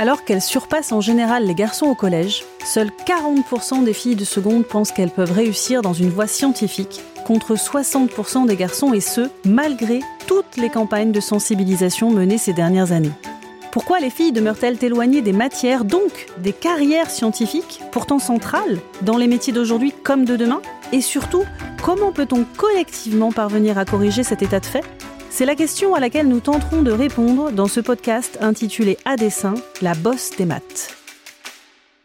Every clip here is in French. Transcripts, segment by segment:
Alors qu'elles surpassent en général les garçons au collège, seuls 40% des filles de seconde pensent qu'elles peuvent réussir dans une voie scientifique, contre 60% des garçons et ce, malgré toutes les campagnes de sensibilisation menées ces dernières années. Pourquoi les filles demeurent-elles éloignées des matières, donc des carrières scientifiques, pourtant centrales, dans les métiers d'aujourd'hui comme de demain? Et surtout, comment peut-on collectivement parvenir à corriger cet état de fait? C'est la question à laquelle nous tenterons de répondre dans ce podcast intitulé À dessin, la bosse des maths.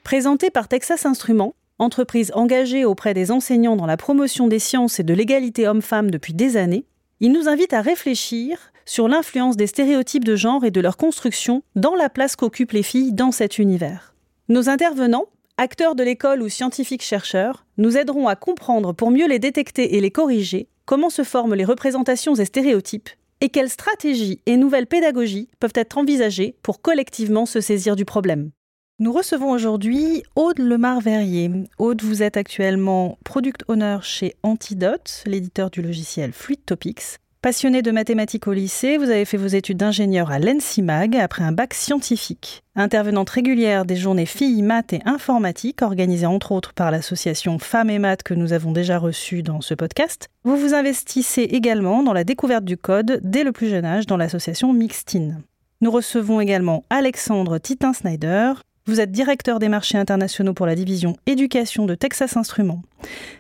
Présenté par Texas Instruments, entreprise engagée auprès des enseignants dans la promotion des sciences et de l'égalité homme-femme depuis des années, il nous invite à réfléchir sur l'influence des stéréotypes de genre et de leur construction dans la place qu'occupent les filles dans cet univers. Nos intervenants, acteurs de l'école ou scientifiques chercheurs, nous aideront à comprendre pour mieux les détecter et les corriger comment se forment les représentations et stéréotypes et quelles stratégies et nouvelles pédagogies peuvent être envisagées pour collectivement se saisir du problème. Nous recevons aujourd'hui Aude Lemar-Verrier. Aude, vous êtes actuellement Product Owner chez Antidote, l'éditeur du logiciel Fluid Topics. Passionné de mathématiques au lycée, vous avez fait vos études d'ingénieur à l'ENSIMAG après un bac scientifique. Intervenante régulière des journées filles, maths et informatique, organisées entre autres par l'association Femmes et Maths que nous avons déjà reçue dans ce podcast, vous vous investissez également dans la découverte du code dès le plus jeune âge dans l'association Mixtine. Nous recevons également Alexandre Titin-Snyder, vous êtes directeur des marchés internationaux pour la division éducation de Texas Instruments.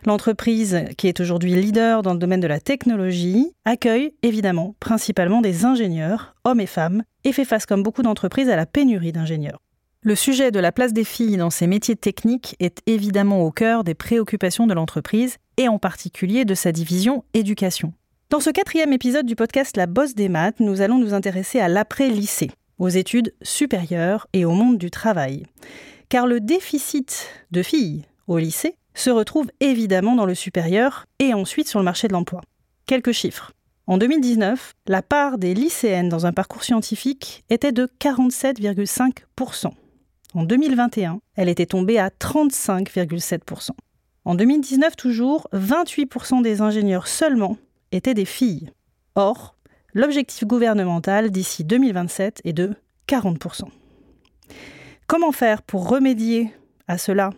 L'entreprise, qui est aujourd'hui leader dans le domaine de la technologie, accueille évidemment principalement des ingénieurs, hommes et femmes, et fait face comme beaucoup d'entreprises à la pénurie d'ingénieurs. Le sujet de la place des filles dans ces métiers techniques est évidemment au cœur des préoccupations de l'entreprise, et en particulier de sa division éducation. Dans ce quatrième épisode du podcast La Bosse des maths, nous allons nous intéresser à l'après-lycée aux études supérieures et au monde du travail. Car le déficit de filles au lycée se retrouve évidemment dans le supérieur et ensuite sur le marché de l'emploi. Quelques chiffres. En 2019, la part des lycéennes dans un parcours scientifique était de 47,5%. En 2021, elle était tombée à 35,7%. En 2019 toujours, 28% des ingénieurs seulement étaient des filles. Or, L'objectif gouvernemental d'ici 2027 est de 40%. Comment faire pour remédier à cela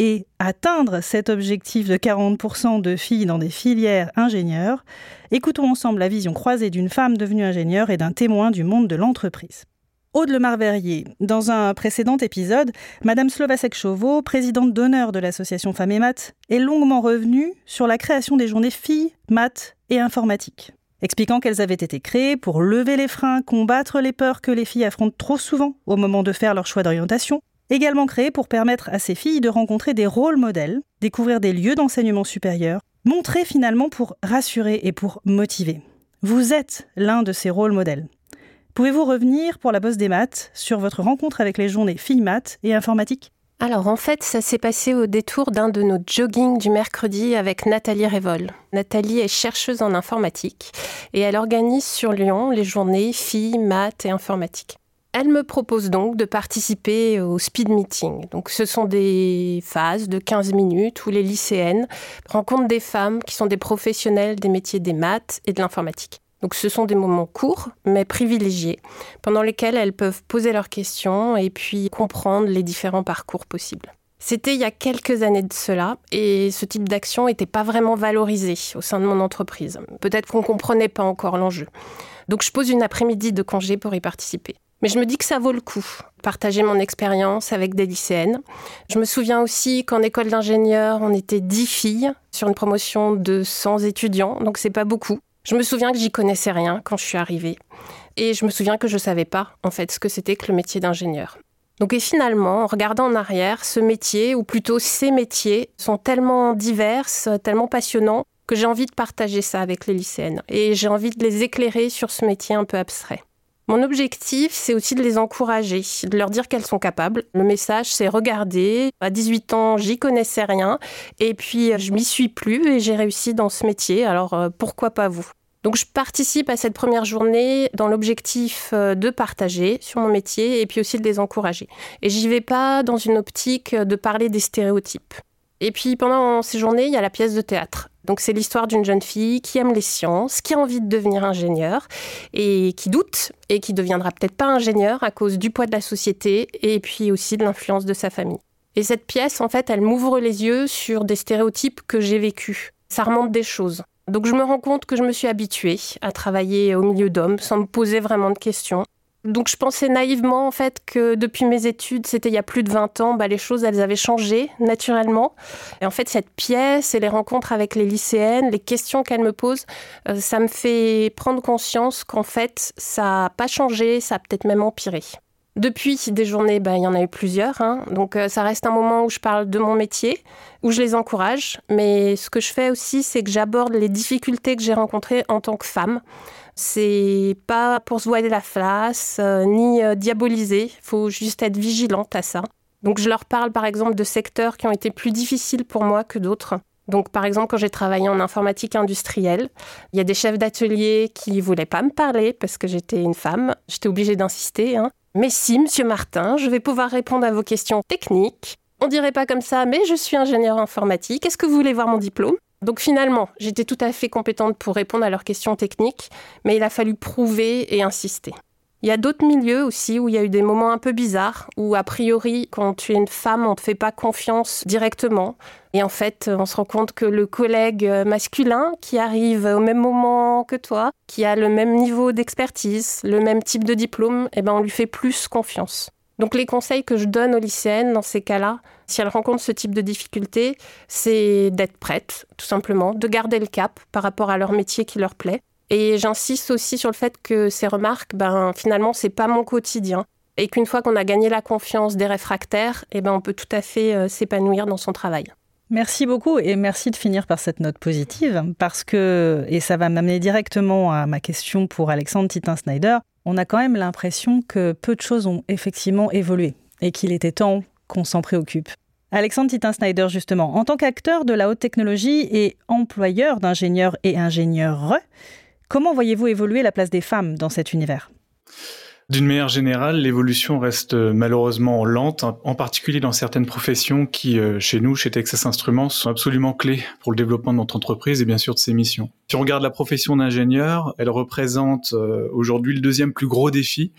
et atteindre cet objectif de 40% de filles dans des filières ingénieurs? Écoutons ensemble la vision croisée d'une femme devenue ingénieure et d'un témoin du monde de l'entreprise. Aude Lemar-Verrier, dans un précédent épisode, Madame Slovacek-Chauveau, présidente d'honneur de l'association Femmes et Maths, est longuement revenue sur la création des journées filles, maths et informatique expliquant qu'elles avaient été créées pour lever les freins, combattre les peurs que les filles affrontent trop souvent au moment de faire leur choix d'orientation, également créées pour permettre à ces filles de rencontrer des rôles modèles, découvrir des lieux d'enseignement supérieur, montrer finalement pour rassurer et pour motiver. Vous êtes l'un de ces rôles modèles. Pouvez-vous revenir pour la bosse des maths sur votre rencontre avec les journées filles maths et informatique? Alors en fait, ça s'est passé au détour d'un de nos joggings du mercredi avec Nathalie Révol. Nathalie est chercheuse en informatique et elle organise sur Lyon les journées filles, maths et informatique. Elle me propose donc de participer au speed meeting. Donc ce sont des phases de 15 minutes où les lycéennes rencontrent des femmes qui sont des professionnels des métiers des maths et de l'informatique. Donc ce sont des moments courts, mais privilégiés, pendant lesquels elles peuvent poser leurs questions et puis comprendre les différents parcours possibles. C'était il y a quelques années de cela, et ce type d'action n'était pas vraiment valorisé au sein de mon entreprise. Peut-être qu'on ne comprenait pas encore l'enjeu. Donc je pose une après-midi de congé pour y participer. Mais je me dis que ça vaut le coup, partager mon expérience avec des lycéennes. Je me souviens aussi qu'en école d'ingénieur, on était 10 filles sur une promotion de 100 étudiants, donc c'est pas beaucoup. Je me souviens que j'y connaissais rien quand je suis arrivée. Et je me souviens que je ne savais pas, en fait, ce que c'était que le métier d'ingénieur. Donc, et finalement, en regardant en arrière, ce métier, ou plutôt ces métiers, sont tellement divers, tellement passionnants, que j'ai envie de partager ça avec les lycéennes. Et j'ai envie de les éclairer sur ce métier un peu abstrait. Mon objectif, c'est aussi de les encourager, de leur dire qu'elles sont capables. Le message, c'est regarder. À 18 ans, j'y connaissais rien. Et puis, je m'y suis plus et j'ai réussi dans ce métier. Alors, euh, pourquoi pas vous? Donc je participe à cette première journée dans l'objectif euh, de partager sur mon métier et puis aussi de les encourager. Et j'y vais pas dans une optique de parler des stéréotypes. Et puis pendant ces journées, il y a la pièce de théâtre. Donc c'est l'histoire d'une jeune fille qui aime les sciences, qui a envie de devenir ingénieur et qui doute et qui deviendra peut-être pas ingénieur à cause du poids de la société et puis aussi de l'influence de sa famille. Et cette pièce, en fait, elle m'ouvre les yeux sur des stéréotypes que j'ai vécus. Ça remonte des choses. Donc je me rends compte que je me suis habituée à travailler au milieu d'hommes sans me poser vraiment de questions. Donc je pensais naïvement en fait que depuis mes études, c'était il y a plus de 20 ans, bah, les choses elles avaient changé naturellement. Et en fait cette pièce et les rencontres avec les lycéennes, les questions qu'elles me posent, euh, ça me fait prendre conscience qu'en fait ça n'a pas changé, ça a peut-être même empiré. Depuis des journées, bah, il y en a eu plusieurs. Hein. Donc euh, ça reste un moment où je parle de mon métier, où je les encourage. Mais ce que je fais aussi, c'est que j'aborde les difficultés que j'ai rencontrées en tant que femme. C'est pas pour se voiler la face, euh, ni euh, diaboliser. Il faut juste être vigilante à ça. Donc je leur parle par exemple de secteurs qui ont été plus difficiles pour moi que d'autres. Donc, par exemple, quand j'ai travaillé en informatique industrielle, il y a des chefs d'atelier qui voulaient pas me parler parce que j'étais une femme. J'étais obligée d'insister. Hein. Mais si, monsieur Martin, je vais pouvoir répondre à vos questions techniques. On dirait pas comme ça, mais je suis ingénieur informatique. Est-ce que vous voulez voir mon diplôme? Donc finalement, j'étais tout à fait compétente pour répondre à leurs questions techniques, mais il a fallu prouver et insister. Il y a d'autres milieux aussi où il y a eu des moments un peu bizarres, où a priori, quand tu es une femme, on ne te fait pas confiance directement. Et en fait, on se rend compte que le collègue masculin qui arrive au même moment que toi, qui a le même niveau d'expertise, le même type de diplôme, eh ben, on lui fait plus confiance. Donc les conseils que je donne aux lycéennes dans ces cas-là, si elles rencontrent ce type de difficultés, c'est d'être prêtes, tout simplement, de garder le cap par rapport à leur métier qui leur plaît, et j'insiste aussi sur le fait que ces remarques, ben, finalement, c'est pas mon quotidien. Et qu'une fois qu'on a gagné la confiance des réfractaires, eh ben, on peut tout à fait euh, s'épanouir dans son travail. Merci beaucoup et merci de finir par cette note positive parce que, et ça va m'amener directement à ma question pour Alexandre Titin-Snyder, on a quand même l'impression que peu de choses ont effectivement évolué et qu'il était temps qu'on s'en préoccupe. Alexandre Titin-Snyder, justement, en tant qu'acteur de la haute technologie et employeur d'ingénieurs et ingénieurs, Comment voyez-vous évoluer la place des femmes dans cet univers? D'une manière générale, l'évolution reste euh, malheureusement lente, en particulier dans certaines professions qui, euh, chez nous, chez Texas Instruments, sont absolument clés pour le développement de notre entreprise et bien sûr de ses missions. Si on regarde la profession d'ingénieur, elle représente euh, aujourd'hui le deuxième plus gros défi,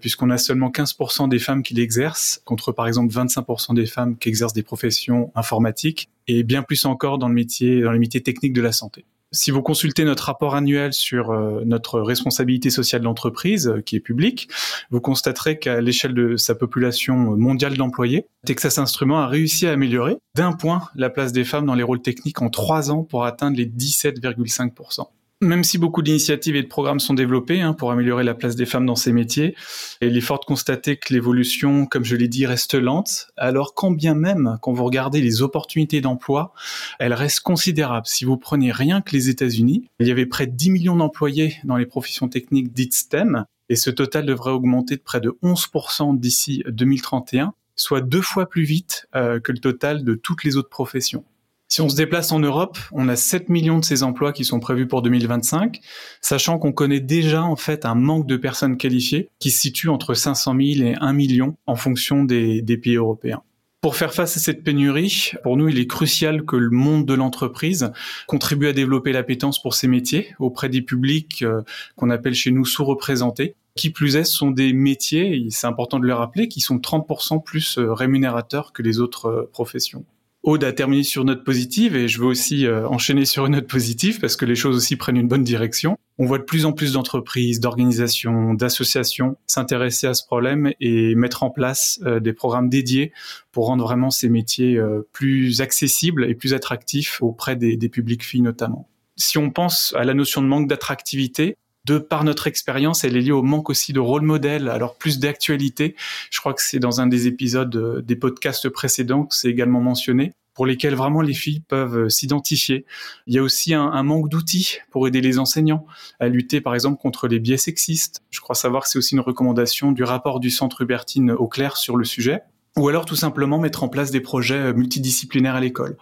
puisqu'on a seulement 15% des femmes qui l'exercent, contre par exemple 25% des femmes qui exercent des professions informatiques, et bien plus encore dans le métier, dans les métiers techniques de la santé. Si vous consultez notre rapport annuel sur euh, notre responsabilité sociale de l'entreprise, euh, qui est public, vous constaterez qu'à l'échelle de sa population mondiale d'employés, Texas Instruments a réussi à améliorer d'un point la place des femmes dans les rôles techniques en trois ans pour atteindre les 17,5%. Même si beaucoup d'initiatives et de programmes sont développés hein, pour améliorer la place des femmes dans ces métiers, il est fort de constater que l'évolution, comme je l'ai dit, reste lente. Alors quand bien même, quand vous regardez les opportunités d'emploi, elles restent considérables. Si vous prenez rien que les États-Unis, il y avait près de 10 millions d'employés dans les professions techniques dites STEM, et ce total devrait augmenter de près de 11% d'ici 2031, soit deux fois plus vite euh, que le total de toutes les autres professions. Si on se déplace en Europe, on a 7 millions de ces emplois qui sont prévus pour 2025, sachant qu'on connaît déjà en fait un manque de personnes qualifiées qui se situe entre 500 000 et 1 million en fonction des, pays européens. Pour faire face à cette pénurie, pour nous, il est crucial que le monde de l'entreprise contribue à développer l'appétence pour ces métiers auprès des publics euh, qu'on appelle chez nous sous-représentés. Qui plus est, sont des métiers, et c'est important de le rappeler, qui sont 30% plus euh, rémunérateurs que les autres euh, professions. Aude a terminé sur une note positive et je veux aussi euh, enchaîner sur une note positive parce que les choses aussi prennent une bonne direction. On voit de plus en plus d'entreprises, d'organisations, d'associations s'intéresser à ce problème et mettre en place euh, des programmes dédiés pour rendre vraiment ces métiers euh, plus accessibles et plus attractifs auprès des, des publics filles notamment. Si on pense à la notion de manque d'attractivité, de par notre expérience, elle est liée au manque aussi de rôle modèle, alors plus d'actualité. Je crois que c'est dans un des épisodes des podcasts précédents que c'est également mentionné pour lesquels vraiment les filles peuvent euh, s'identifier. Il y a aussi un, manque d'outils pour aider les enseignants à lutter par exemple contre les biais sexistes. Je crois savoir que c'est aussi une recommandation du rapport du Centre Hubertine au clair sur le sujet. Ou alors tout simplement mettre en place des projets euh, multidisciplinaires à l'école.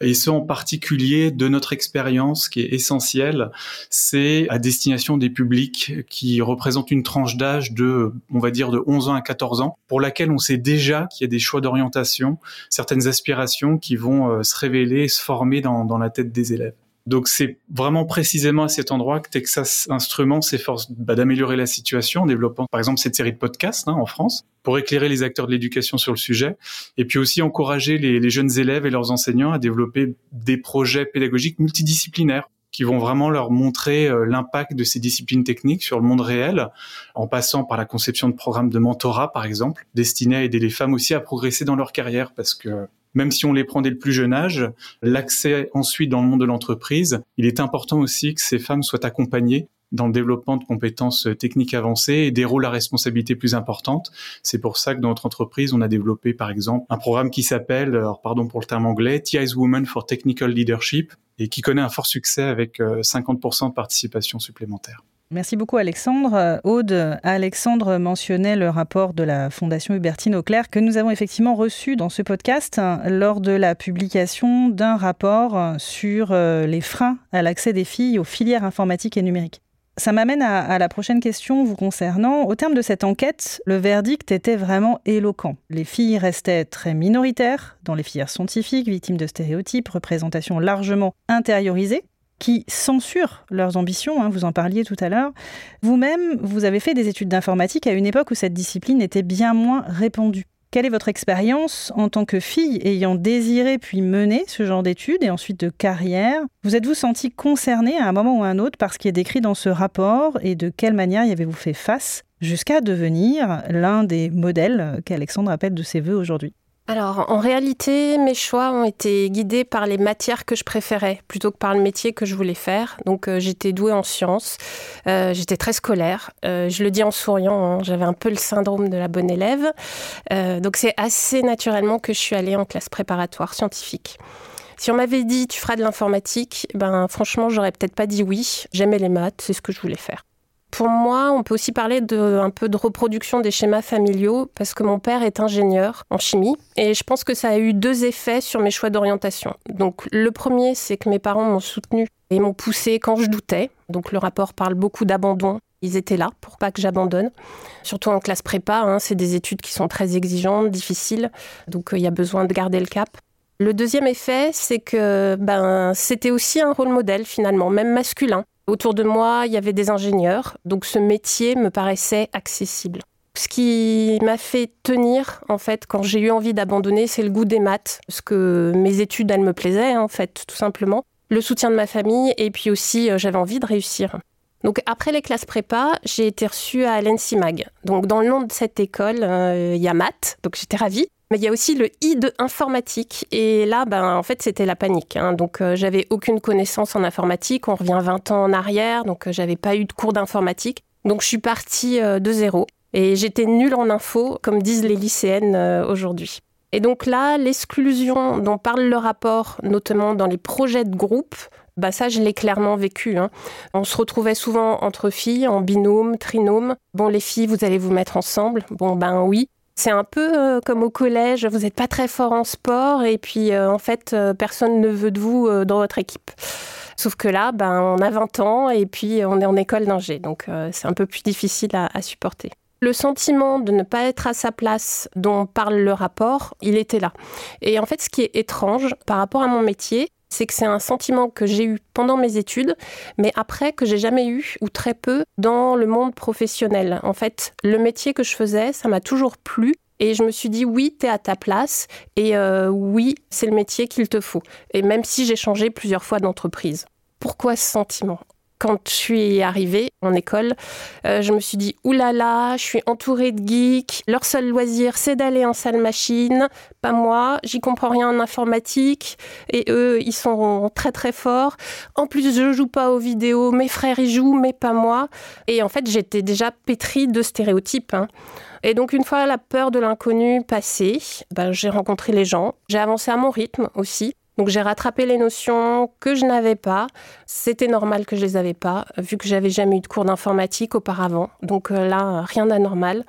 Et ce en particulier de notre expérience qui est essentielle, c'est à destination des publics qui représentent une tranche d'âge de, on va dire, de 11 ans à 14 ans, pour laquelle on sait déjà qu'il y a des choix d'orientation, certaines aspirations qui vont euh, se révéler, se former dans, dans la tête des élèves. Donc c'est vraiment précisément à cet endroit que Texas Instruments s'efforce bah, d'améliorer la situation en développant par exemple cette série de podcasts hein, en France pour éclairer les acteurs de l'éducation sur le sujet et puis aussi encourager les, les jeunes élèves et leurs enseignants à développer des projets pédagogiques multidisciplinaires qui vont vraiment leur montrer euh, l'impact de ces disciplines techniques sur le monde réel, en passant par la conception de programmes de mentorat, par exemple, destinés à aider les femmes aussi à progresser dans leur carrière, parce que même si on les prend dès le plus jeune âge, l'accès ensuite dans le monde de l'entreprise, il est important aussi que ces femmes soient accompagnées dans le développement de compétences techniques avancées et des rôles à responsabilité plus importantes. C'est pour ça que dans notre entreprise, on a développé par exemple un programme qui s'appelle, pardon pour le terme anglais, TI's Women for Technical Leadership et qui connaît un fort succès avec 50% euh, de participation supplémentaire. Merci beaucoup Alexandre. Aude, Alexandre mentionnait le rapport de la Fondation Hubertine Auclair que nous avons effectivement reçu dans ce podcast lors de la publication d'un rapport sur euh, les freins à l'accès des filles aux filières informatiques et numériques. Ça m'amène à, à, la prochaine question vous concernant. Au terme de cette enquête, le verdict était vraiment éloquent. Les filles restaient très minoritaires dans les filières scientifiques, victimes de stéréotypes, représentation largement intériorisée qui censurent leurs ambitions, hein, vous en parliez tout à l'heure. Vous-même, vous avez fait des études d'informatique à une époque où cette discipline était bien moins répandue. Quelle est votre expérience en tant que fille ayant désiré puis mené ce genre d'études et ensuite de carrière? Vous êtes-vous senti concernée à un moment ou à un autre par ce qui est décrit dans ce rapport et de quelle manière y avez-vous fait face jusqu'à devenir l'un des modèles qu'Alexandre appelle de ses voeux aujourd'hui? Alors, en réalité, mes choix ont été guidés par les matières que je préférais plutôt que par le métier que je voulais faire. Donc, euh, j'étais douée en sciences, euh, j'étais très scolaire. Euh, je le dis en souriant, hein, j'avais un peu le syndrome de la bonne élève. Donc, c'est assez naturellement que je suis allée en classe préparatoire scientifique. Si on m'avait dit tu feras de l'informatique, ben franchement, j'aurais peut-être pas dit oui. J'aimais les maths, c'est ce que je voulais faire. Pour moi, on peut aussi parler de un peu de reproduction des schémas familiaux parce que mon père est ingénieur en chimie et je pense que ça a eu deux effets sur mes choix d'orientation. Donc le premier, c'est que mes parents m'ont soutenu et m'ont poussé quand je doutais. Donc le rapport parle beaucoup d'abandon. Ils étaient là pour pas que j'abandonne. Surtout en classe prépa, hein, c'est des études qui sont très exigeantes, difficiles. Donc euh, il y a besoin de garder le cap. Le deuxième effet, c'est que ben, c'était aussi un rôle modèle finalement, même masculin. Autour de moi, il y avait des ingénieurs, donc ce métier me paraissait accessible. Ce qui m'a fait tenir, en fait, quand j'ai eu envie d'abandonner, c'est le goût des maths, parce que mes études, elles me plaisaient, en fait, tout simplement. Le soutien de ma famille, et puis aussi, euh, j'avais envie de réussir. Donc après les classes prépa, j'ai été reçue à l'ENSIMAG. Donc dans le nom de cette école, euh, il y a maths, donc j'étais ravie. Mais il y a aussi le I de informatique. Et là, ben, en fait, c'était la panique. Hein. Donc, euh, j'avais aucune connaissance en informatique. On revient 20 ans en arrière. Donc, euh, j'avais pas eu de cours d'informatique. Donc, je suis partie euh, de zéro. Et j'étais nulle en info, comme disent les lycéennes euh, aujourd'hui. Et donc là, l'exclusion dont parle le rapport, notamment dans les projets de groupe, bah ça, je l'ai clairement vécu. Hein. On se retrouvait souvent entre filles, en binôme, trinôme. Bon, les filles, vous allez vous mettre ensemble. Bon, ben oui. C'est un peu euh, comme au collège, vous n'êtes pas très fort en sport et puis euh, en fait, euh, personne ne veut de vous dans votre équipe. Sauf que là, ben, on a 20 ans et puis on est en école d'ingé, donc c'est un peu plus difficile à supporter. Le sentiment de ne pas être à sa place dont parle le rapport, il était là. Et en fait, ce qui est étrange par rapport à mon métier, c'est que c'est un sentiment que j'ai eu pendant mes études, mais après que j'ai jamais eu ou très peu dans le monde professionnel. En fait, le métier que je faisais, ça m'a toujours plu. Et je me suis dit, oui, tu es à ta place et euh, oui, c'est le métier qu'il te faut. Et même si j'ai changé plusieurs fois d'entreprise. Pourquoi ce sentiment? Quand je suis arrivée en école, euh, je me suis dit oulala, je suis entourée de geeks, leur seul loisir c'est d'aller en salle machine, pas moi, j'y comprends rien en informatique et eux ils sont très très forts. En plus je joue pas aux vidéos, mes frères y jouent mais pas moi. Et en fait j'étais déjà pétrie de stéréotypes. Hein. Et donc une fois la peur de l'inconnu passée, ben, j'ai rencontré les gens, j'ai avancé à mon rythme aussi. Donc j'ai rattrapé les notions que je n'avais pas. C'était normal que je les avais pas, vu que j'avais jamais eu de cours d'informatique auparavant. Donc euh, là, rien d'anormal.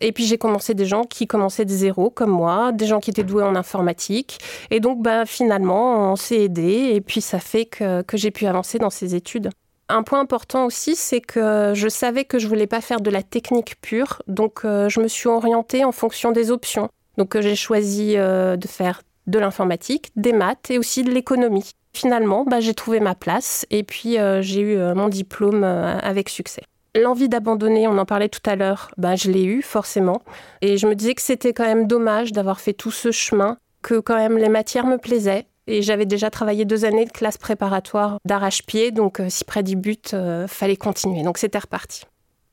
Et puis j'ai commencé des gens qui commençaient de zéro, comme moi, des gens qui étaient doués en informatique. Et donc bah, finalement, on s'est aidé et puis ça fait que, que j'ai pu avancer dans ces études. Un point important aussi, c'est que je savais que je voulais pas faire de la technique pure, donc euh, je me suis orientée en fonction des options. Donc euh, j'ai choisi de faire de l'informatique, des maths et aussi de l'économie. Finalement, bah, j'ai trouvé ma place et puis euh, j'ai eu euh, mon diplôme euh, avec succès. L'envie d'abandonner, on en parlait tout à l'heure, bah, je l'ai eu forcément. Et je me disais que c'était quand même dommage d'avoir fait tout ce chemin, que quand même les matières me plaisaient. Et j'avais déjà travaillé deux années de classe préparatoire d'arrache-pied, donc si près du but, fallait continuer. Donc c'était reparti.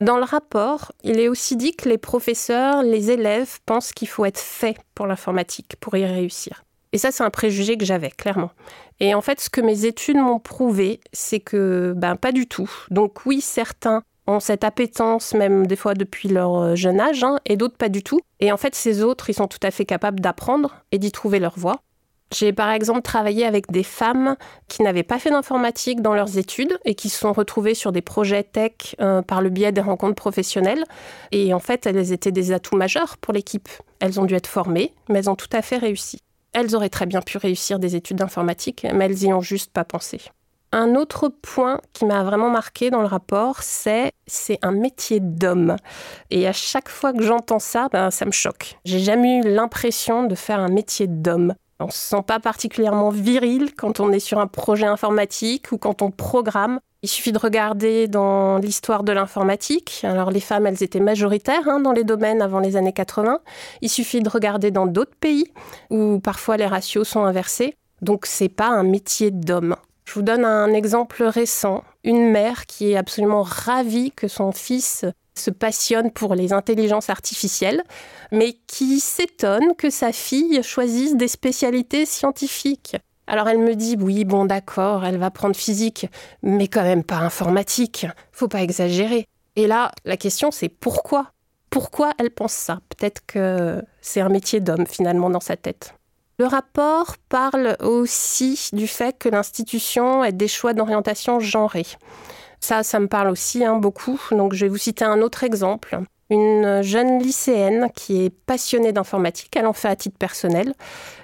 Dans le rapport, il est aussi dit que les professeurs, les élèves pensent qu'il faut être fait pour l'informatique, pour y réussir. Et ça, c'est un préjugé que j'avais, clairement. Et en fait, ce que mes études m'ont prouvé, c'est que, ben, pas du tout. Donc oui, certains ont cette appétence, même des fois depuis leur euh, jeune âge, hein, et d'autres pas du tout. Et en fait, ces autres, ils sont tout à fait capables d'apprendre et d'y trouver leur voie. J'ai par exemple travaillé avec des femmes qui n'avaient pas fait d'informatique dans leurs études et qui se sont retrouvées sur des projets tech euh, par le biais des rencontres professionnelles. Et en fait, elles étaient des atouts majeurs pour l'équipe. Elles ont dû être formées, mais elles ont tout à fait réussi. Elles auraient très bien pu réussir des études d'informatique, mais elles y ont juste pas pensé. Un autre point qui m'a vraiment marqué dans le rapport, c'est c'est un métier d'homme. Et à chaque fois que j'entends ça, ben, ça me choque. J'ai jamais eu l'impression de faire un métier d'homme. On ne se sent pas particulièrement viril quand on est sur un projet informatique ou quand on programme. Il suffit de regarder dans l'histoire de l'informatique. Alors les femmes, elles étaient majoritaires hein, dans les domaines avant les années 80. Il suffit de regarder dans d'autres pays où parfois les ratios sont inversés. Donc c'est pas un métier d'homme. Je vous donne un exemple récent. Une mère qui est absolument ravie que son fils se passionne pour les intelligences artificielles, mais qui s'étonne que sa fille choisisse des spécialités scientifiques. Alors elle me dit oui, bon d'accord, elle va prendre physique, mais quand même pas informatique. Faut pas exagérer. Et là, la question c'est pourquoi? Pourquoi elle pense ça? Peut-être que c'est un métier d'homme finalement dans sa tête. Le rapport parle aussi du fait que l'institution ait des choix d'orientation genrés. Ça, ça me parle aussi hein, beaucoup. Donc, je vais vous citer un autre exemple. Une jeune lycéenne qui est passionnée d'informatique, elle en fait à titre personnel,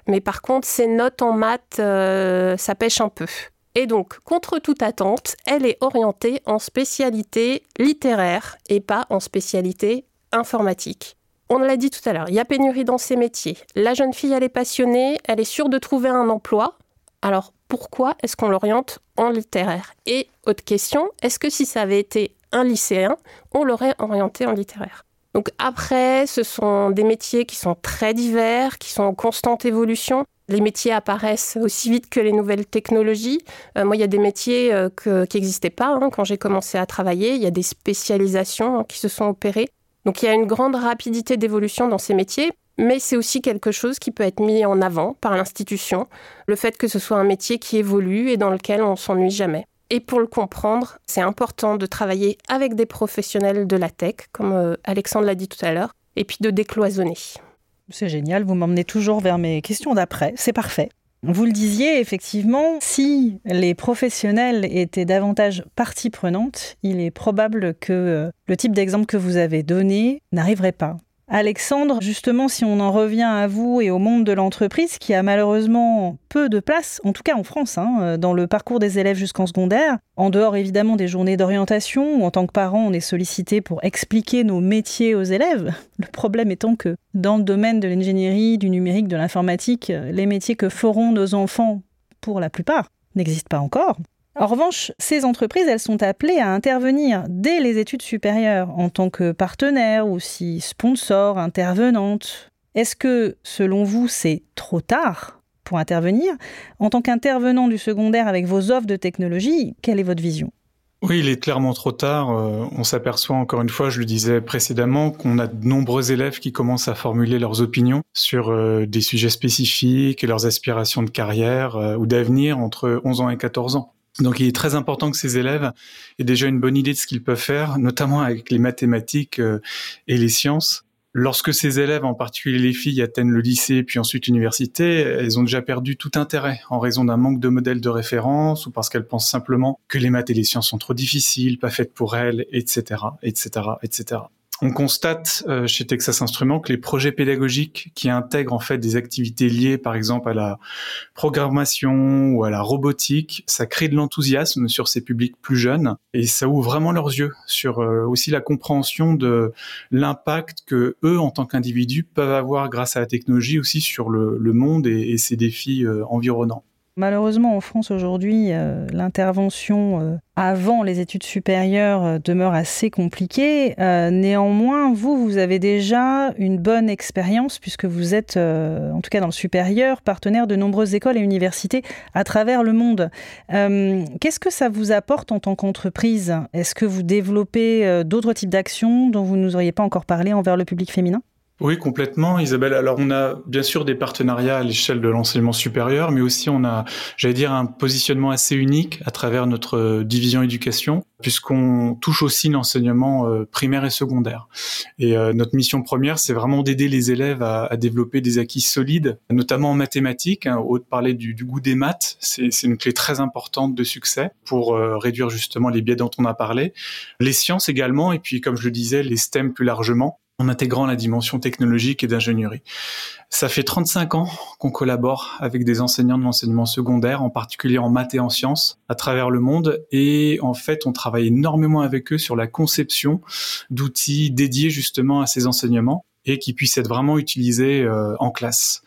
mais par contre, ses notes en maths, euh, ça pêche un peu. Et donc, contre toute attente, elle est orientée en spécialité littéraire et pas en spécialité informatique. On l'a dit tout à l'heure, il y a pénurie dans ces métiers. La jeune fille, elle est passionnée, elle est sûre de trouver un emploi. Alors, pourquoi est-ce qu'on l'oriente en littéraire? Et autre question, est-ce que si ça avait été un lycéen, on l'aurait orienté en littéraire? Donc après, ce sont des métiers qui sont très divers, qui sont en constante évolution. Les métiers apparaissent aussi vite que les nouvelles technologies. Euh, moi, il y a des métiers euh, qui n'existaient pas hein, quand j'ai commencé à travailler. Il y a des spécialisations hein, qui se sont opérées. Donc il y a une grande rapidité d'évolution dans ces métiers mais c'est aussi quelque chose qui peut être mis en avant par l'institution, le fait que ce soit un métier qui évolue et dans lequel on s'ennuie jamais. Et pour le comprendre, c'est important de travailler avec des professionnels de la tech, comme euh, Alexandre l'a dit tout à l'heure, et puis de décloisonner. C'est génial, vous m'emmenez toujours vers mes questions d'après, c'est parfait. Vous le disiez, effectivement, si les professionnels étaient davantage partie prenante, il est probable que euh, le type d'exemple que vous avez donné n'arriverait pas. Alexandre, justement, si on en revient à vous et au monde de l'entreprise, qui a malheureusement peu de place, en tout cas en France, hein, dans le parcours des élèves jusqu'en secondaire, en dehors évidemment des journées d'orientation, où en tant que parent, on est sollicité pour expliquer nos métiers aux élèves. Le problème étant que dans le domaine de l'ingénierie, du numérique, de l'informatique, les métiers que feront nos enfants, pour la plupart, n'existent pas encore. En revanche, ces entreprises, elles sont appelées à intervenir dès les études supérieures en tant que partenaires ou si sponsors, intervenantes. Est-ce que, selon vous, c'est trop tard pour intervenir? En tant qu'intervenant du secondaire avec vos offres de technologie, quelle est votre vision? Oui, il est clairement trop tard. Euh, on s'aperçoit encore une fois, je le disais précédemment, qu'on a de nombreux élèves qui commencent à formuler leurs opinions sur euh, des sujets spécifiques et leurs aspirations de carrière euh, ou d'avenir entre 11 ans et 14 ans. Donc il est très important que ces élèves aient déjà une bonne idée de ce qu'ils peuvent faire, notamment avec les mathématiques euh, et les sciences. Lorsque ces élèves, en particulier les filles, atteignent le lycée puis ensuite l'université, elles ont déjà perdu tout intérêt en raison d'un manque de modèles de référence ou parce qu'elles pensent simplement que les maths et les sciences sont trop difficiles, pas faites pour elles, etc., etc., etc. On constate euh, chez Texas Instruments que les projets pédagogiques qui intègrent en fait des activités liées par exemple à la programmation ou à la robotique, ça crée de l'enthousiasme sur ces publics plus jeunes et ça ouvre vraiment leurs yeux sur euh, aussi la compréhension de l'impact que eux en tant qu'individus peuvent avoir grâce à la technologie aussi sur le, monde et, ses défis euh, environnants. Malheureusement, en France aujourd'hui, euh, l'intervention euh, avant les études supérieures euh, demeure assez compliquée. néanmoins, vous, vous avez déjà une bonne expérience puisque vous êtes, en tout cas dans le supérieur, partenaire de nombreuses écoles et universités à travers le monde. Qu'est-ce que ça vous apporte en tant qu'entreprise? Est-ce que vous développez d'autres types d'actions dont vous ne nous auriez pas encore parlé envers le public féminin? Oui, complètement, Isabelle. Alors, on a bien sûr des partenariats à l'échelle de l'enseignement supérieur, mais aussi on a, j'allais dire, un positionnement assez unique à travers notre euh, division éducation, puisqu'on touche aussi l'enseignement euh, primaire et secondaire. Et euh, notre mission première, c'est vraiment d'aider les élèves à, développer des acquis solides, notamment en mathématiques. Hein, au de parler du, du, goût des maths, c'est une clé très importante de succès pour réduire justement les biais dont on a parlé. Les sciences également, et puis comme je le disais, les STEM plus largement en intégrant la dimension technologique et d'ingénierie. Ça fait 35 ans qu'on collabore avec des enseignants de l'enseignement secondaire, en particulier en maths et en sciences, à travers le monde. Et en fait, on travaille énormément avec eux sur la conception d'outils dédiés justement à ces enseignements et qui puissent être vraiment utilisés euh, en classe.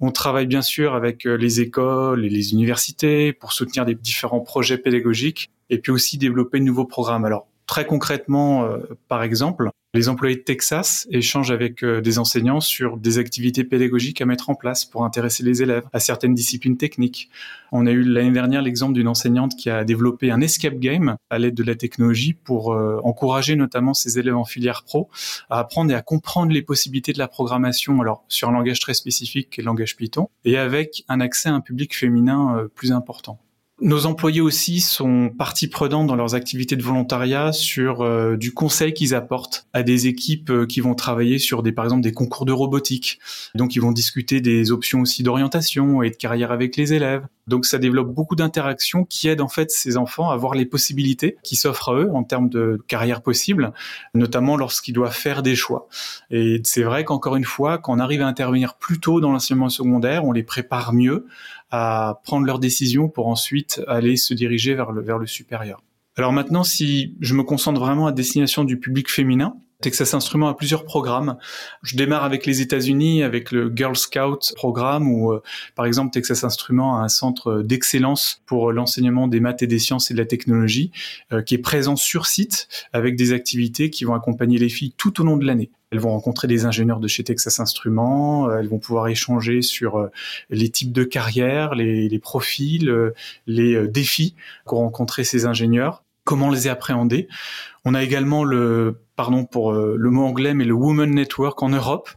On travaille bien sûr avec euh, les écoles et les universités pour soutenir des différents projets pédagogiques et puis aussi développer de nouveaux programmes. Alors, Très concrètement, euh, par exemple, les employés de Texas échangent avec euh, des enseignants sur des activités pédagogiques à mettre en place pour intéresser les élèves à certaines disciplines techniques. On a eu l'année dernière l'exemple d'une enseignante qui a développé un escape game à l'aide de la technologie pour euh, encourager notamment ses élèves en filière pro à apprendre et à comprendre les possibilités de la programmation, alors sur un langage très spécifique qui est le langage Python, et avec un accès à un public féminin plus important. Nos employés aussi sont partie prenante dans leurs activités de volontariat sur euh, du conseil qu'ils apportent à des équipes euh, qui vont travailler sur des, par exemple, des concours de robotique. Donc, ils vont discuter des options aussi d'orientation et de carrière avec les élèves. Donc, ça développe beaucoup d'interactions qui aident en fait ces enfants à voir les possibilités qui s'offrent à eux en termes de carrière possible, notamment lorsqu'ils doivent faire des choix. Et c'est vrai qu'encore une fois, quand on arrive à intervenir plus tôt dans l'enseignement secondaire, on les prépare mieux à prendre leurs décisions pour ensuite aller se diriger vers le, vers le supérieur. Alors maintenant, si je me concentre vraiment à destination du public féminin, Texas Instruments a plusieurs programmes. Je démarre avec les États-Unis, avec le Girl Scout programme, où euh, par exemple Texas Instruments a un centre d'excellence pour l'enseignement des maths et des sciences et de la technologie, euh, qui est présent sur site avec des activités qui vont accompagner les filles tout au long de l'année. Elles vont rencontrer des ingénieurs de chez Texas Instruments, euh, elles vont pouvoir échanger sur les types de carrières, les, profils, euh, les défis qu'ont rencontrés ces ingénieurs, comment les appréhender. On a également le pardon pour euh, le mot anglais, mais le Women Network en Europe,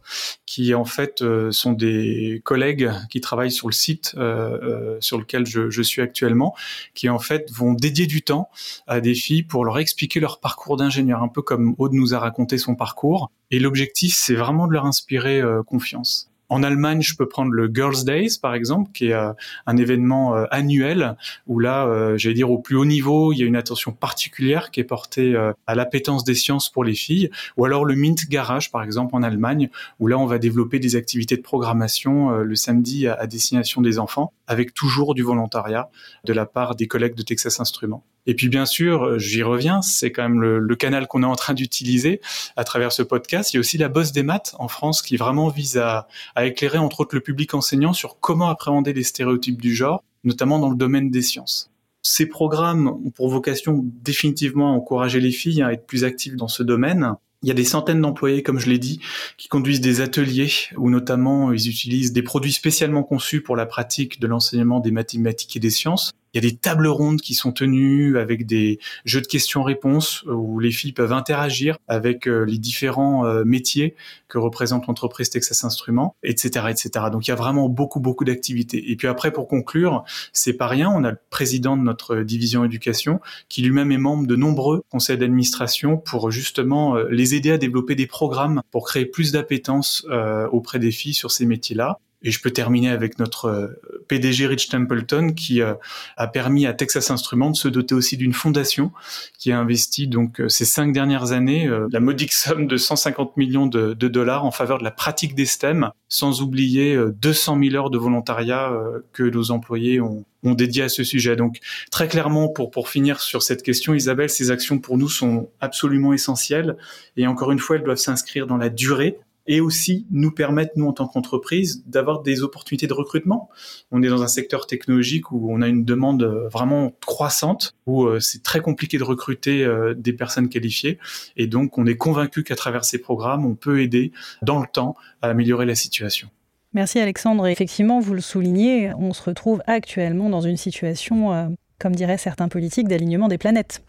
qui en fait euh, sont des collègues qui travaillent sur le site euh, sur lequel je, suis actuellement, qui en fait vont dédier du temps à des filles pour leur expliquer leur parcours d'ingénieur, un peu comme Aude nous a raconté son parcours. Et l'objectif, c'est vraiment de leur inspirer confiance. En Allemagne, je peux prendre le Girls Days, par exemple, qui est euh, un événement euh, annuel où là, euh, j'allais dire au plus haut niveau, il y a une attention particulière qui est portée à l'appétence des sciences pour les filles. Ou alors le Mint Garage, par exemple, en Allemagne, où là, on va développer des activités de programmation le samedi à destination des enfants, avec toujours du volontariat de la part des collègues de Texas Instruments. Et puis bien sûr, euh, j'y reviens, c'est quand même le, canal qu'on est en train d'utiliser à travers ce podcast. Il y a aussi la Bosse des maths en France qui vraiment vise à, à éclairer entre autres le public enseignant sur comment appréhender les stéréotypes du genre, notamment dans le domaine des sciences. Ces programmes ont pour vocation définitivement à encourager les filles à être plus actives dans ce domaine. Il y a des centaines d'employés, comme je l'ai dit, qui conduisent des ateliers où notamment ils utilisent des produits spécialement conçus pour la pratique de l'enseignement des mathématiques et des sciences Il y a des tables rondes qui sont tenues avec des jeux de questions-réponses où les filles peuvent interagir avec les différents métiers que représente l'entreprise Texas Instruments, etc., etc. Donc il y a vraiment beaucoup, beaucoup d'activités. Et puis après, pour conclure, c'est pas rien. On a le président de notre division éducation qui lui-même est membre de nombreux conseils d'administration pour justement euh, les aider à développer des programmes pour créer plus d'appétence euh, auprès des filles sur ces métiers-là. Et je peux terminer avec notre euh, PDG Rich Templeton qui euh, a permis à Texas Instruments de se doter aussi d'une fondation qui a investi donc euh, ces cinq dernières années la modique somme de 150 millions de, dollars en faveur de la pratique des STEM, sans oublier 200 000 heures de volontariat que nos employés ont, ont dédié à ce sujet. Donc très clairement, pour, pour finir sur cette question, Isabelle, ces actions pour nous sont absolument essentielles et encore une fois, elles doivent s'inscrire dans la durée et aussi nous permettre, nous, en tant qu'entreprise, d'avoir des opportunités de recrutement. On est dans un secteur technologique où on a une demande vraiment croissante, où euh, c'est très compliqué de recruter euh, des personnes qualifiées. Et donc, on est convaincu qu'à travers ces programmes, on peut aider dans le temps à améliorer la situation. Merci Alexandre. Effectivement, vous le soulignez, on se retrouve actuellement dans une situation, euh, comme diraient certains politiques, d'alignement des planètes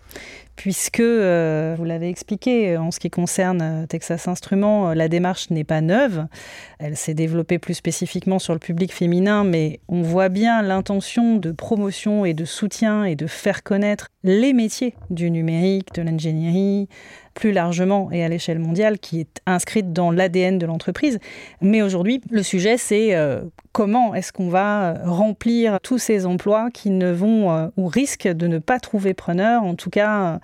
puisque, euh, vous l'avez expliqué, en ce qui concerne euh, Texas Instruments, euh, la démarche n'est pas neuve. Elle s'est développée plus spécifiquement sur le public féminin, mais on voit bien l'intention de promotion et de soutien et de faire connaître les métiers du numérique, de l'ingénierie, plus largement et à l'échelle mondiale, qui est inscrite dans l'ADN de l'entreprise. Mais aujourd'hui, le sujet, c'est comment est-ce qu'on va remplir tous ces emplois qui ne vont ou risquent de ne pas trouver preneur, en tout cas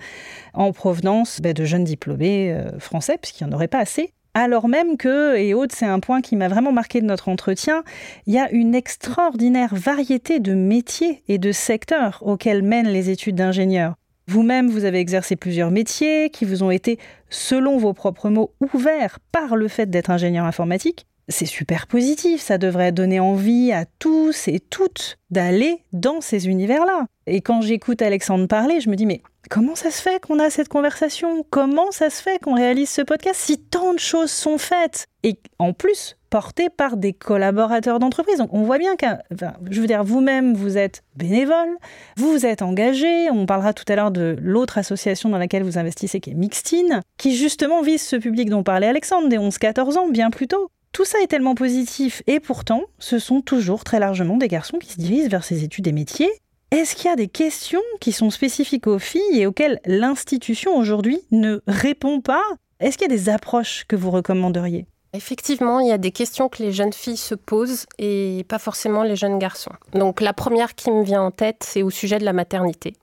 en provenance ben, de jeunes diplômés euh, français, puisqu'il n'y en aurait pas assez. Alors même que, et Aude, c'est un point qui m'a vraiment marqué de notre entretien, il y a une extraordinaire variété de métiers et de secteurs auxquels mènent les études d'ingénieur. Vous-même, vous avez exercé plusieurs métiers qui vous ont été, selon vos propres mots, ouverts par le fait d'être ingénieur informatique. C'est super positif, ça devrait donner envie à tous et toutes d'aller dans ces univers-là. Et quand j'écoute Alexandre parler, je me dis mais comment ça se fait qu'on a cette conversation? Comment ça se fait qu'on réalise ce podcast? Si tant de choses sont faites Et en plus, portées par des collaborateurs d'entreprise. Donc on voit bien que, je veux dire, vous-même, vous êtes bénévole, vous vous êtes engagé. On parlera tout à l'heure de l'autre association dans laquelle vous investissez, qui est Mixtine, qui justement vise ce public dont parlait Alexandre, des 11-14 ans, bien plus tôt. Tout ça est tellement positif et pourtant, ce sont toujours très largement des garçons qui se dirigent vers ces études et métiers est-ce qu'il y a des questions qui sont spécifiques aux filles et auxquelles l'institution aujourd'hui ne répond pas? Est-ce qu'il y a des approches que vous recommanderiez? Effectivement, il y a des questions que les jeunes filles se posent et pas forcément les jeunes garçons. Donc la première qui me vient en tête, c'est au sujet de la maternité.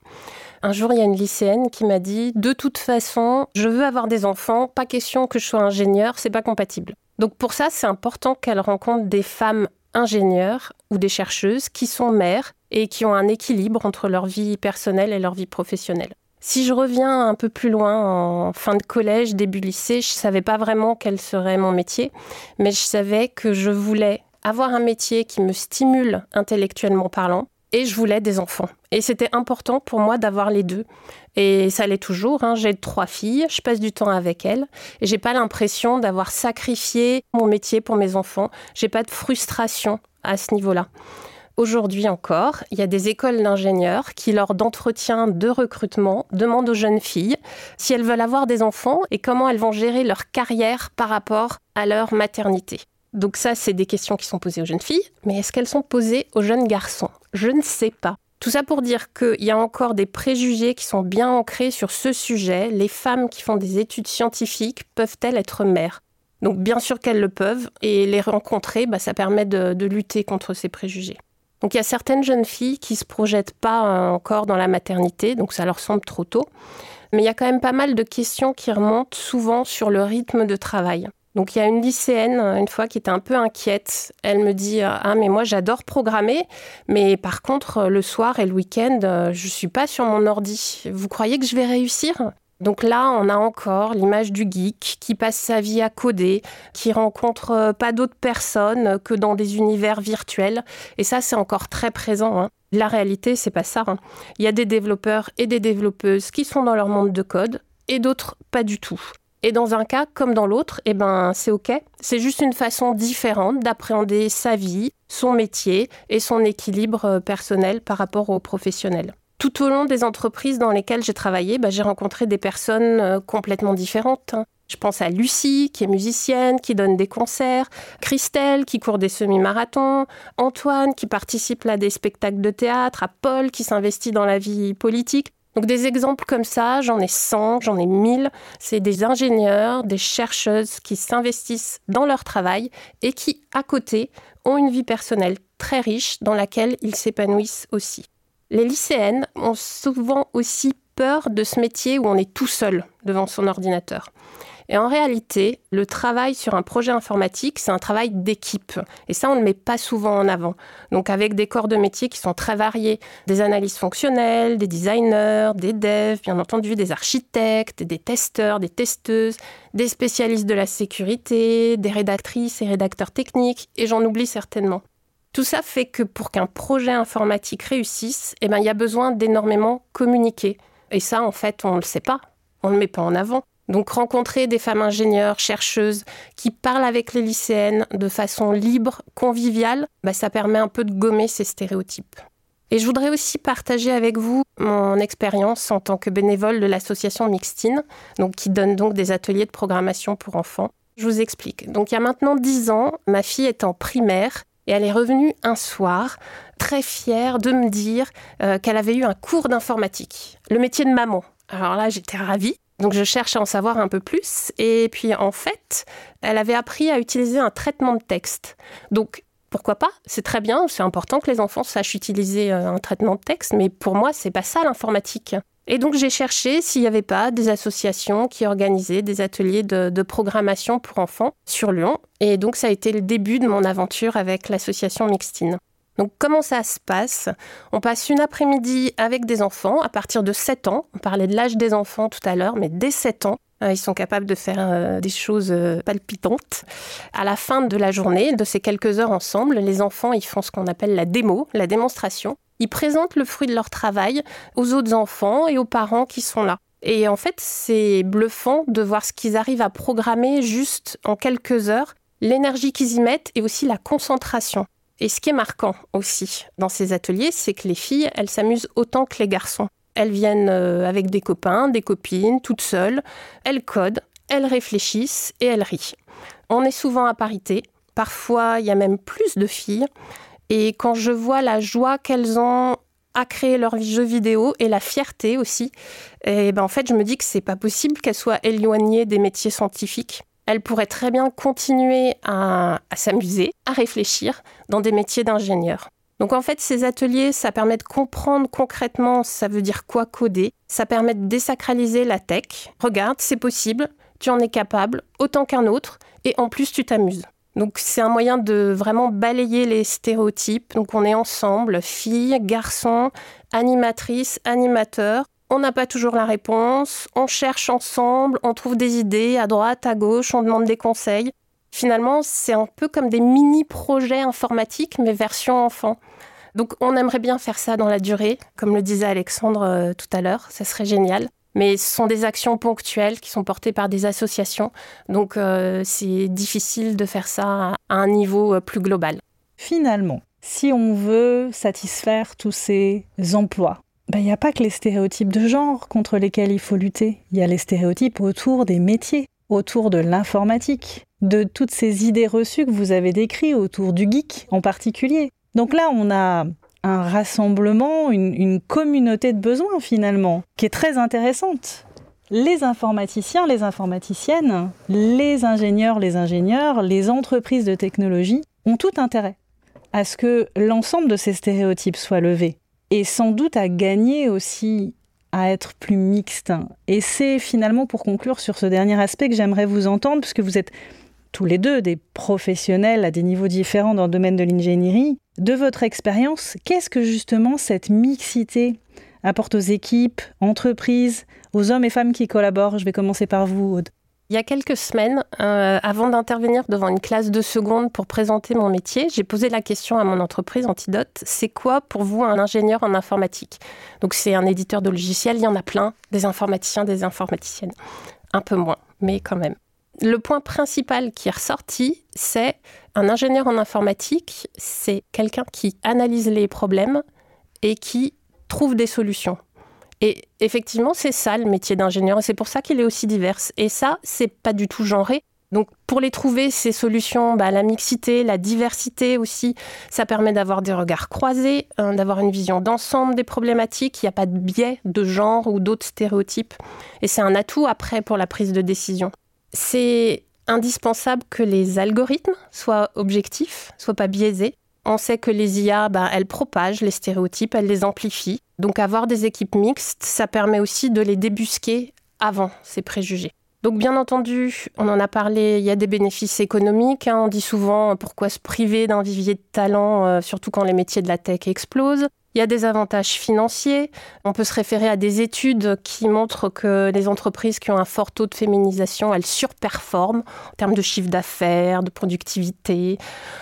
Un jour, il y a une lycéenne qui m'a dit De toute façon, je veux avoir des enfants, pas question que je sois ingénieur, c'est pas compatible. Donc pour ça, c'est important qu'elle rencontre des femmes ingénieurs ou des chercheuses qui sont mères et qui ont un équilibre entre leur vie personnelle et leur vie professionnelle. Si je reviens un peu plus loin en fin de collège, début lycée, je ne savais pas vraiment quel serait mon métier, mais je savais que je voulais avoir un métier qui me stimule intellectuellement parlant et je voulais des enfants. Et c'était important pour moi d'avoir les deux. Et ça l'est toujours. Hein. J'ai trois filles, je passe du temps avec elles et j'ai pas l'impression d'avoir sacrifié mon métier pour mes enfants. J'ai pas de frustration à ce niveau-là. Aujourd'hui encore, il y a des écoles d'ingénieurs qui, lors d'entretiens de recrutement, demandent aux jeunes filles si elles veulent avoir des enfants et comment elles vont gérer leur carrière par rapport à leur maternité. Donc ça, c'est des questions qui sont posées aux jeunes filles, mais est-ce qu'elles sont posées aux jeunes garçons? Je ne sais pas. Tout ça pour dire qu'il y a encore des préjugés qui sont bien ancrés sur ce sujet. Les femmes qui font des études scientifiques peuvent-elles être mères? Donc bien sûr qu'elles le peuvent, et les rencontrer, bah, ça permet de lutter contre ces préjugés. Donc il y a certaines jeunes filles qui se projettent pas euh, encore dans la maternité, donc ça leur semble trop tôt. Mais il y a quand même pas mal de questions qui remontent souvent sur le rythme de travail. Donc il y a une lycéenne une fois qui était un peu inquiète. Elle me dit ah mais moi j'adore programmer, mais par contre le soir et le week-end je suis pas sur mon ordi. Vous croyez que je vais réussir? Donc là, on a encore l'image du geek qui passe sa vie à coder, qui rencontre euh, pas d'autres personnes que dans des univers virtuels. Et ça, c'est encore très présent. Hein. La réalité, c'est pas ça. Hein. Il y a des développeurs et des développeuses qui sont dans leur monde de code et d'autres pas du tout. Et dans un cas comme dans l'autre, eh ben, c'est OK. C'est juste une façon différente d'appréhender sa vie, son métier et son équilibre euh, personnel par rapport au professionnel. Tout au long des entreprises dans lesquelles j'ai travaillé, bah, j'ai rencontré des personnes euh, complètement différentes. Hein. Je pense à Lucie, qui est musicienne, qui donne des concerts, Christelle, qui court des semi-marathons, Antoine, qui participe à des spectacles de théâtre, à Paul, qui s'investit dans la vie politique. Donc des exemples comme ça, j'en ai 100, j'en ai 1000. C'est des ingénieurs, des chercheuses qui s'investissent dans leur travail et qui, à côté, ont une vie personnelle très riche dans laquelle ils s'épanouissent aussi. Les lycéennes ont souvent aussi peur de ce métier où on est tout seul devant son ordinateur. Et en réalité, le travail sur un projet informatique, c'est un travail d'équipe. Et ça, on ne le met pas souvent en avant. Donc avec des corps de métier qui sont très variés, des analystes fonctionnelles, des designers, des devs, bien entendu, des architectes, des testeurs, des testeuses, des spécialistes de la sécurité, des rédactrices et rédacteurs techniques, et j'en oublie certainement. Tout ça fait que pour qu'un projet informatique réussisse, eh ben, il y a besoin d'énormément communiquer. Et ça, en fait, on ne le sait pas. On ne le met pas en avant. Donc rencontrer des femmes ingénieures, chercheuses, qui parlent avec les lycéennes de façon libre, conviviale, bah, ça permet un peu de gommer ces stéréotypes. Et je voudrais aussi partager avec vous mon expérience en tant que bénévole de l'association Mixtine, donc qui donne donc des ateliers de programmation pour enfants. Je vous explique. Donc il y a maintenant dix ans, ma fille est en primaire et elle est revenue un soir très fière de me dire euh, qu'elle avait eu un cours d'informatique, le métier de maman. Alors là, j'étais ravie. Donc je cherche à en savoir un peu plus. Et puis en fait, elle avait appris à utiliser un traitement de texte. Donc pourquoi pas? C'est très bien, c'est important que les enfants sachent utiliser euh, un traitement de texte, mais pour moi, c'est pas ça l'informatique. Et donc j'ai cherché s'il n'y avait pas des associations qui organisaient des ateliers de, programmation pour enfants sur Lyon. Et donc ça a été le début de mon aventure avec l'association Mixtine. Donc comment ça se passe? On passe une après-midi avec des enfants à partir de 7 ans. On parlait de l'âge des enfants tout à l'heure, mais dès 7 ans, euh, ils sont capables de faire euh, des choses euh, palpitantes. À la fin de la journée, de ces quelques heures ensemble, les enfants, ils font ce qu'on appelle la démo, la démonstration. Ils présentent le fruit de leur travail aux autres enfants et aux parents qui sont là. Et en fait, c'est bluffant de voir ce qu'ils arrivent à programmer juste en quelques heures, l'énergie qu'ils y mettent et aussi la concentration. Et ce qui est marquant aussi dans ces ateliers, c'est que les filles, elles s'amusent autant que les garçons. Elles viennent euh, avec des copains, des copines, toutes seules. Elles codent, elles réfléchissent et elles rient. On est souvent à parité. Parfois, il y a même plus de filles. Et quand je vois la joie qu'elles ont à créer leurs jeux vidéo et la fierté aussi, et eh ben en fait, je me dis que c'est pas possible qu'elles soient éloignées des métiers scientifiques elle pourrait très bien continuer à, s'amuser, à réfléchir dans des métiers d'ingénieur. Donc en fait, ces ateliers, ça permet de comprendre concrètement ça veut dire quoi coder, ça permet de désacraliser la tech. Regarde, c'est possible, tu en es capable, autant qu'un autre, et en plus tu t'amuses. Donc c'est un moyen de vraiment balayer les stéréotypes. Donc on est ensemble, filles, garçons, animatrices, animateurs, on n'a pas toujours la réponse, on cherche ensemble, on trouve des idées à droite, à gauche, on demande des conseils. Finalement, c'est un peu comme des mini-projets informatiques, mais version enfant. Donc on aimerait bien faire ça dans la durée, comme le disait Alexandre euh, tout à l'heure, ça serait génial. Mais ce sont des actions ponctuelles qui sont portées par des associations, donc euh, c'est difficile de faire ça à un niveau euh, plus global. Finalement, si on veut satisfaire tous ces emplois, il n'y a pas que les stéréotypes de genre contre lesquels il faut lutter. Il y a les stéréotypes autour des métiers, autour de l'informatique, de toutes ces idées reçues que vous avez décrites autour du geek en particulier. Donc là, on a un rassemblement, une, une communauté de besoins finalement, qui est très intéressante. Les informaticiens, les informaticiennes, les ingénieurs, les ingénieurs, les entreprises de technologie ont tout intérêt à ce que l'ensemble de ces stéréotypes soient levés et sans doute à gagner aussi à être plus mixte. Et c'est finalement pour conclure sur ce dernier aspect que j'aimerais vous entendre, puisque vous êtes tous les deux des professionnels à des niveaux différents dans le domaine de l'ingénierie. De votre expérience, qu'est-ce que justement cette mixité apporte aux équipes, entreprises, aux hommes et femmes qui collaborent? Je vais commencer par vous, Aude. Il y a quelques semaines, euh, avant d'intervenir devant une classe de seconde pour présenter mon métier, j'ai posé la question à mon entreprise Antidote, c'est quoi pour vous un ingénieur en informatique? Donc c'est un éditeur de logiciels, il y en a plein, des informaticiens, des informaticiennes. Un peu moins. mais quand même. Le point principal qui est ressorti, c'est un ingénieur en informatique, c'est quelqu'un qui analyse les problèmes et qui trouve des solutions. Et effectivement, c'est ça le métier d'ingénieur, et c'est pour ça qu'il est aussi divers. Et ça, c'est pas du tout genré. Donc pour les trouver, ces solutions, bah, la mixité, la diversité aussi, ça permet d'avoir des regards croisés, hein, d'avoir une vision d'ensemble des problématiques. Il n'y a pas de biais de genre ou d'autres stéréotypes. Et c'est un atout après pour la prise de décision. C'est indispensable que les algorithmes soient objectifs, soient pas biaisés. On sait que les IA, bah, elles propagent les stéréotypes, elles les amplifient. Donc avoir des équipes mixtes, ça permet aussi de les débusquer avant ces préjugés. Donc bien entendu, on en a parlé, il y a des bénéfices économiques. Hein. on dit souvent pourquoi se priver d'un vivier de talent, euh, surtout quand les métiers de la tech explosent. Il y a des avantages financiers. On peut se référer à des études qui montrent que les entreprises qui ont un fort taux de féminisation, elles surperforment en termes de chiffre d'affaires, de productivité.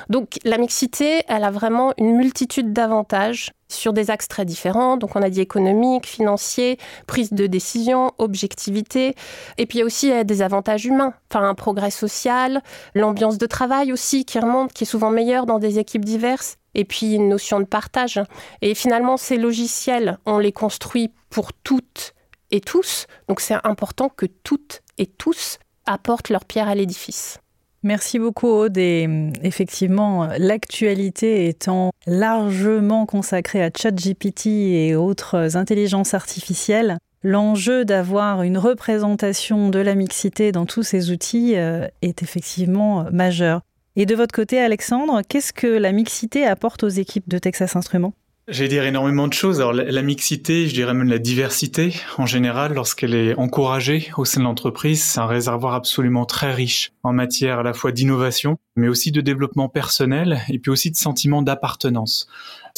Donc la mixité, elle a vraiment une multitude d'avantages sur des axes très différents. Donc on a dit économique, financier, prise de décision, objectivité. Et puis il y a aussi des avantages humains, enfin un progrès social, l'ambiance de travail aussi qui remonte, qui est souvent meilleure dans des équipes diverses et puis une notion de partage. Et finalement, ces logiciels, on les construit pour toutes et tous, donc c'est important que toutes et tous apportent leur pierre à l'édifice. Merci beaucoup Aude et effectivement l'actualité étant largement consacrée à ChatGPT et autres intelligences artificielles, l'enjeu d'avoir une représentation de la mixité dans tous ces outils euh, est effectivement majeur. Et de votre côté, Alexandre, qu'est-ce que la mixité apporte aux équipes de Texas Instruments? J'allais dire énormément de choses. Alors la, mixité, je dirais même la diversité en général, lorsqu'elle est encouragée au sein de l'entreprise, c'est un réservoir absolument très riche en matière à la fois d'innovation, mais aussi de développement personnel et puis aussi de sentiment d'appartenance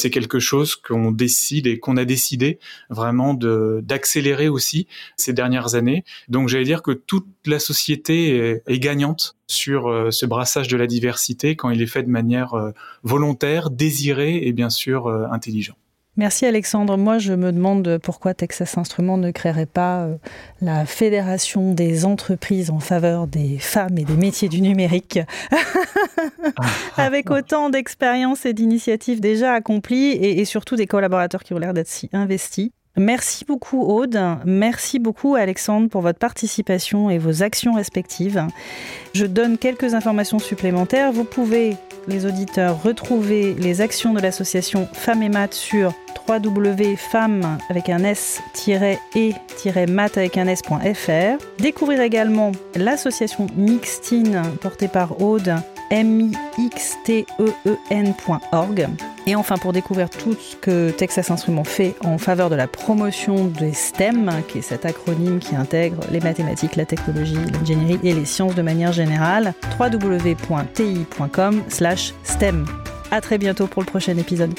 c'est quelque chose qu'on décide et qu'on a décidé vraiment d'accélérer aussi ces dernières années. Donc j'allais dire que toute la société est, gagnante sur euh, ce brassage de la diversité quand il est fait de manière euh, volontaire, désirée et bien sûr euh, intelligente. Merci Alexandre. Moi, je me demande pourquoi Texas Instruments ne créerait pas euh, la fédération des entreprises en faveur des femmes et des métiers du numérique, avec autant d'expériences et d'initiatives déjà accomplies et, surtout des collaborateurs qui ont l'air d'être si investis. Merci beaucoup Aude, merci beaucoup Alexandre pour votre participation et vos actions respectives. Je donne quelques informations supplémentaires. Vous pouvez, les auditeurs, retrouver les actions de l'association Femmes et Maths sur www.femmes avec un s-et-math avec un s.fr. Découvrir également l'association Mixtine portée par Aude mixteen.org. Et enfin, pour découvrir tout ce que Texas Instruments fait en faveur de la promotion des STEM, qui est cet acronyme qui intègre les mathématiques, la technologie, l'ingénierie et les sciences de manière générale, www.ti.com/stem. À très bientôt pour le prochain épisode.